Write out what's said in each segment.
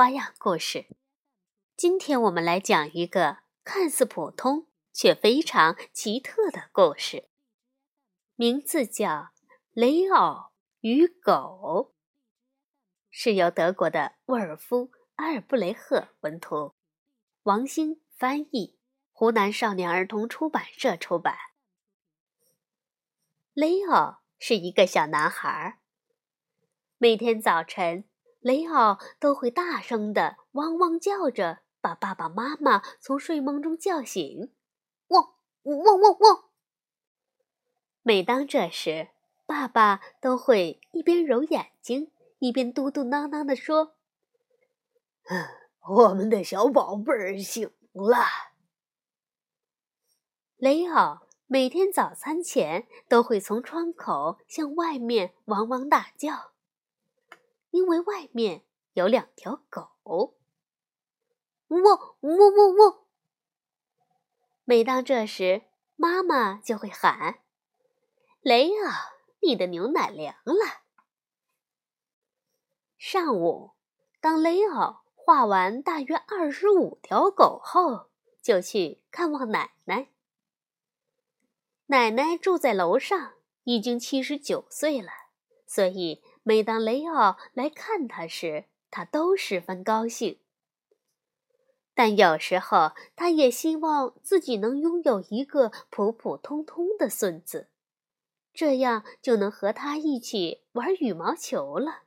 花样故事，今天我们来讲一个看似普通却非常奇特的故事，名字叫《雷奥与狗》，是由德国的沃尔夫·阿尔布雷赫文图，王星翻译，湖南少年儿童出版社出版。雷奥是一个小男孩，每天早晨。雷奥都会大声的汪汪叫着，把爸爸妈妈从睡梦中叫醒。汪汪汪汪！每当这时，爸爸都会一边揉眼睛，一边嘟嘟囔囔地说：“，我们的小宝贝儿醒了。”雷奥每天早餐前都会从窗口向外面汪汪大叫。因为外面有两条狗，喔喔喔喔！每当这时，妈妈就会喊：“雷奥，你的牛奶凉了。”上午，当雷奥画完大约二十五条狗后，就去看望奶奶。奶奶住在楼上，已经七十九岁了，所以。每当雷奥来看他时，他都十分高兴。但有时候，他也希望自己能拥有一个普普通通的孙子，这样就能和他一起玩羽毛球了。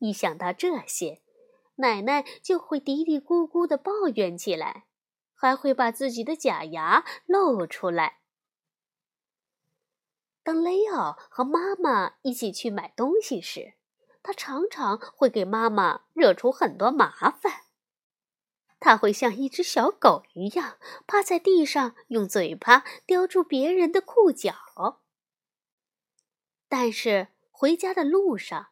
一想到这些，奶奶就会嘀嘀咕咕地抱怨起来，还会把自己的假牙露出来。当雷奥和妈妈一起去买东西时，他常常会给妈妈惹出很多麻烦。他会像一只小狗一样趴在地上，用嘴巴叼住别人的裤脚。但是回家的路上，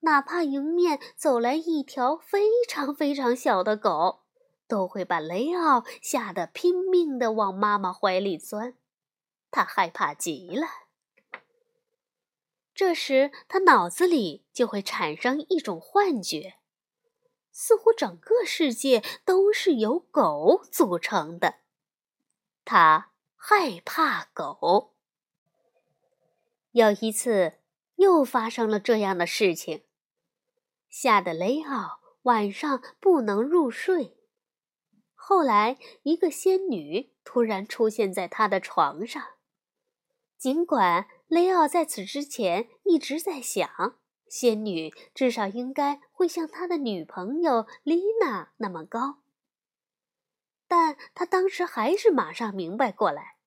哪怕迎面走来一条非常非常小的狗，都会把雷奥吓得拼命地往妈妈怀里钻。他害怕极了。这时，他脑子里就会产生一种幻觉，似乎整个世界都是由狗组成的。他害怕狗。有一次，又发生了这样的事情，吓得雷奥晚上不能入睡。后来，一个仙女突然出现在他的床上，尽管。雷奥在此之前一直在想，仙女至少应该会像他的女朋友丽娜那么高。但他当时还是马上明白过来，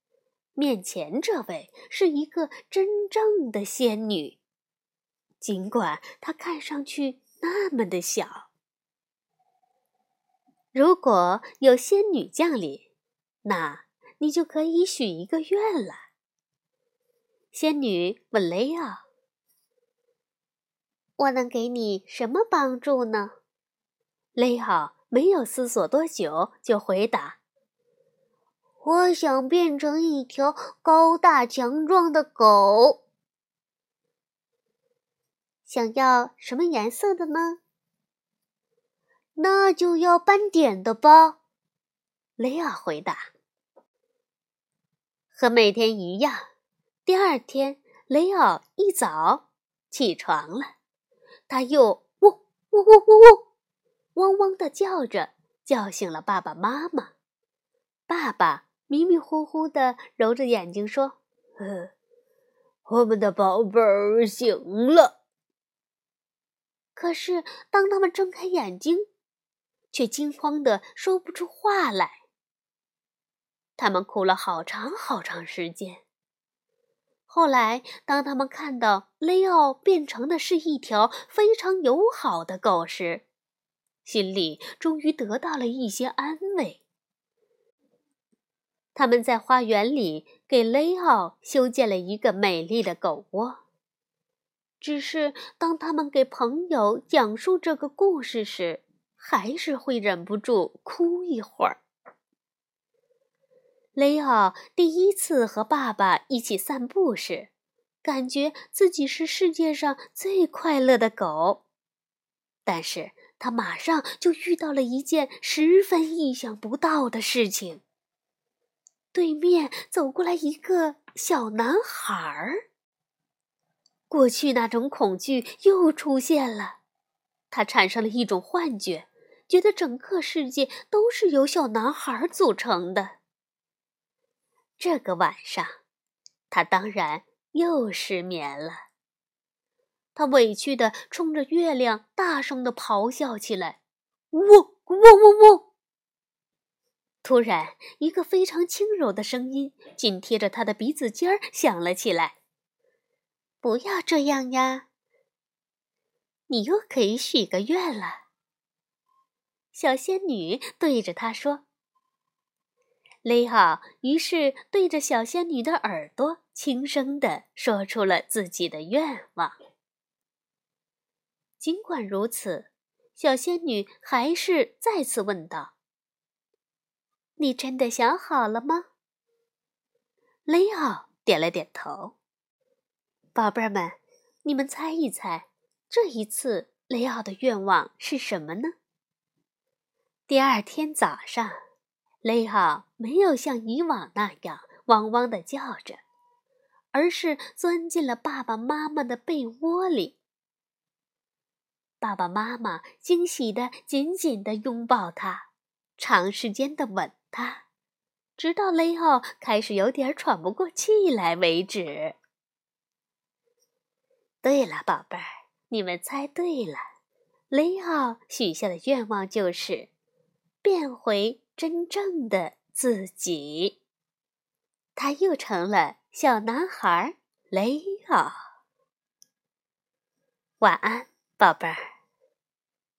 面前这位是一个真正的仙女，尽管她看上去那么的小。如果有仙女降临，那你就可以许一个愿了。仙女问雷奥：“我能给你什么帮助呢？”雷奥没有思索多久就回答：“我想变成一条高大强壮的狗。想要什么颜色的呢？那就要斑点的吧。”雷奥回答：“和每天一样。”第二天，雷奥一早起床了，他又喔喔喔喔喔，汪汪的叫着，叫醒了爸爸妈妈。爸爸迷迷糊糊的揉着眼睛说：“呃，我们的宝贝儿醒了。”可是，当他们睁开眼睛，却惊慌的说不出话来。他们哭了好长好长时间。后来，当他们看到雷奥变成的是一条非常友好的狗时，心里终于得到了一些安慰。他们在花园里给雷奥修建了一个美丽的狗窝。只是当他们给朋友讲述这个故事时，还是会忍不住哭一会儿。雷奥第一次和爸爸一起散步时，感觉自己是世界上最快乐的狗。但是他马上就遇到了一件十分意想不到的事情。对面走过来一个小男孩儿。过去那种恐惧又出现了，他产生了一种幻觉，觉得整个世界都是由小男孩组成的。这个晚上，他当然又失眠了。他委屈地冲着月亮大声地咆哮起来：“嗡嗡嗡嗡！”突然，一个非常轻柔的声音紧贴着他的鼻子尖儿响了起来。不要这样呀！你又可以许个愿了。小仙女对着他说。雷奥于是对着小仙女的耳朵轻声地说出了自己的愿望。尽管如此，小仙女还是再次问道：“你真的想好了吗？”雷奥点了点头。宝贝儿们，你们猜一猜，这一次雷奥的愿望是什么呢？第二天早上，雷奥没有像以往那样汪汪的叫着，而是钻进了爸爸妈妈的被窝里。爸爸妈妈惊喜的紧紧的拥抱他，长时间的吻他，直到雷奥开始有点喘不过气来为止。对了，宝贝儿，你们猜对了。雷奥许下的愿望就是变回真正的自己。他又成了小男孩雷奥。晚安，宝贝儿。